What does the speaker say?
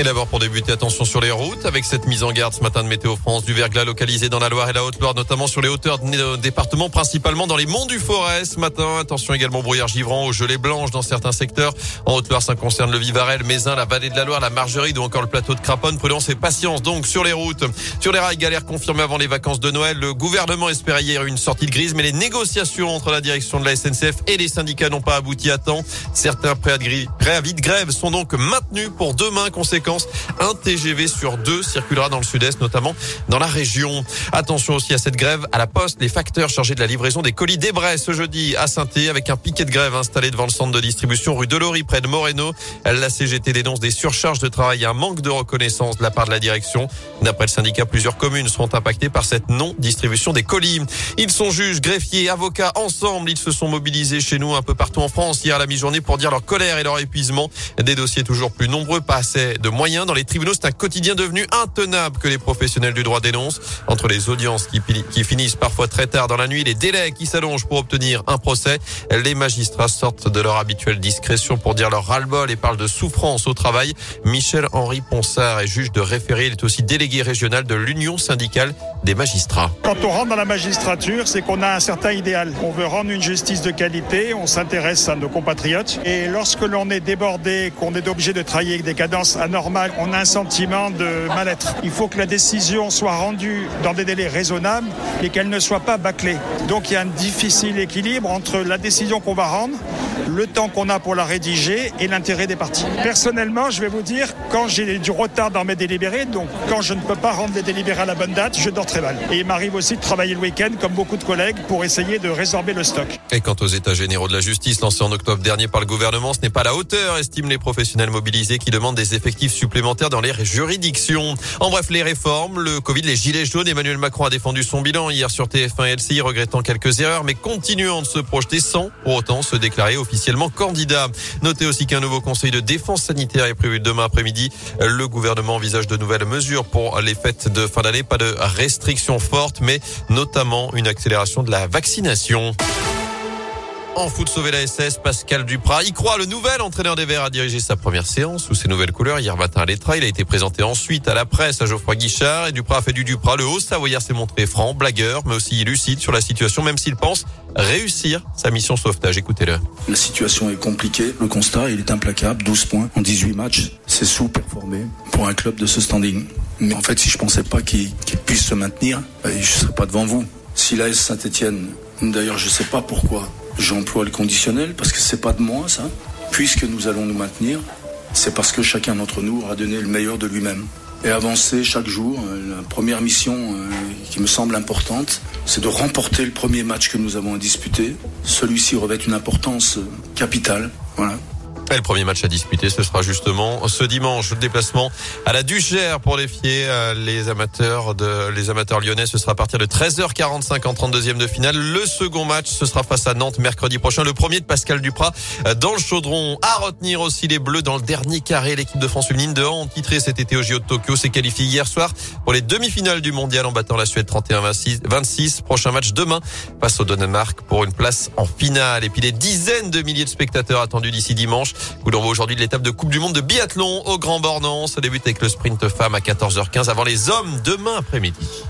Et d'abord pour débuter, attention sur les routes avec cette mise en garde ce matin de Météo France du verglas localisé dans la Loire et la Haute-Loire, notamment sur les hauteurs de nos départements, principalement dans les monts du Forêt ce matin. Attention également brouillard givrant aux gelées blanches dans certains secteurs. En Haute-Loire, ça concerne le Vivarel, Mézin, la vallée de la Loire, la Margerie ou encore le plateau de Craponne. Prudence et patience donc sur les routes. Sur les rails, galère confirmée avant les vacances de Noël. Le gouvernement espérait hier une sortie de grise, mais les négociations entre la direction de la SNCF et les syndicats n'ont pas abouti à temps. Certains préavis de grève sont donc maintenus pour demain. Un TGV sur deux circulera dans le sud-est, notamment dans la région. Attention aussi à cette grève à la poste. Les facteurs chargés de la livraison des colis d'Ebray ce jeudi à saint avec un piquet de grève installé devant le centre de distribution rue Delory près de Moreno. La CGT dénonce des surcharges de travail et un manque de reconnaissance de la part de la direction. D'après le syndicat, plusieurs communes seront impactées par cette non-distribution des colis. Ils sont juges, greffiers, avocats ensemble. Ils se sont mobilisés chez nous un peu partout en France hier à la mi-journée pour dire leur colère et leur épuisement. Des dossiers toujours plus nombreux, pas assez de moyens dans les tribunaux. C'est un quotidien devenu intenable que les professionnels du droit dénoncent. Entre les audiences qui, qui finissent parfois très tard dans la nuit, les délais qui s'allongent pour obtenir un procès, les magistrats sortent de leur habituelle discrétion pour dire leur ras-le-bol et parlent de souffrance au travail. Michel-Henri Ponsard est juge de référé. Il est aussi délégué régional de l'Union syndicale des magistrats. Quand on rentre dans la magistrature, c'est qu'on a un certain idéal. On veut rendre une justice de qualité, on s'intéresse à nos compatriotes. Et lorsque l'on est débordé, qu'on est obligé de travailler avec des cadences anormales, on a un sentiment de mal-être. Il faut que la décision soit rendue dans des délais raisonnables et qu'elle ne soit pas bâclée. Donc il y a un difficile équilibre entre la décision qu'on va rendre, le temps qu'on a pour la rédiger et l'intérêt des parties. Personnellement, je vais vous dire, quand j'ai du retard dans mes délibérés, donc quand je ne peux pas rendre les délibérés à la bonne date, je dors très mal. Et il m'arrive aussi de travailler le week-end, comme beaucoup de collègues, pour essayer de résorber le stock. Et quant aux états généraux de la justice lancés en octobre dernier par le gouvernement, ce n'est pas la hauteur, estiment les professionnels mobilisés qui demandent des effectifs supplémentaires dans les juridictions. En bref, les réformes, le Covid, les gilets jaunes, Emmanuel Macron a défendu son bilan hier sur TF1 et LCI, regrettant quelques erreurs, mais continuant de se projeter sans pour autant se déclarer officiellement candidat. Notez aussi qu'un nouveau conseil de défense sanitaire est prévu demain après-midi. Le gouvernement envisage de nouvelles mesures pour les fêtes de fin d'année. Pas de restrictions fortes, mais notamment une accélération de la vaccination. En foot sauver la SS, Pascal Duprat y croit. Le nouvel entraîneur des Verts a dirigé sa première séance sous ses nouvelles couleurs hier matin à l'Etra. Il a été présenté ensuite à la presse à Geoffroy Guichard et Duprat a fait du Duprat. Le haut savoyard s'est montré franc, blagueur, mais aussi lucide sur la situation, même s'il pense réussir sa mission sauvetage. Écoutez-le. La situation est compliquée. Le constat, il est implacable. 12 points en 18 matchs. C'est sous-performé pour un club de ce standing. Mais en fait, si je pensais pas qu'il puisse se maintenir, ben, je serais pas devant vous. Si l'AS Saint-Etienne, d'ailleurs, je sais pas pourquoi, J'emploie le conditionnel parce que c'est pas de moi ça. Puisque nous allons nous maintenir, c'est parce que chacun d'entre nous aura donné le meilleur de lui-même. Et avancer chaque jour, euh, la première mission euh, qui me semble importante, c'est de remporter le premier match que nous avons à disputer. Celui-ci revêt une importance euh, capitale. Voilà le premier match à disputer, ce sera justement ce dimanche. Le déplacement à la Duchère pour défier euh, les amateurs de les amateurs lyonnais. Ce sera à partir de 13h45 en 32e de finale. Le second match, ce sera face à Nantes mercredi prochain. Le premier de Pascal Duprat euh, dans le chaudron. À retenir aussi les Bleus dans le dernier carré. L'équipe de France féminine de hand, titrée cet été au JO de Tokyo, s'est qualifiée hier soir pour les demi-finales du mondial en battant la Suède 31-26. Prochain match demain face au Danemark pour une place en finale. Et puis des dizaines de milliers de spectateurs attendus d'ici dimanche. Coup d'envoi aujourd'hui de l'étape de Coupe du Monde de biathlon au Grand Bornand. Ça débute avec le sprint femme à 14h15 avant les hommes demain après-midi.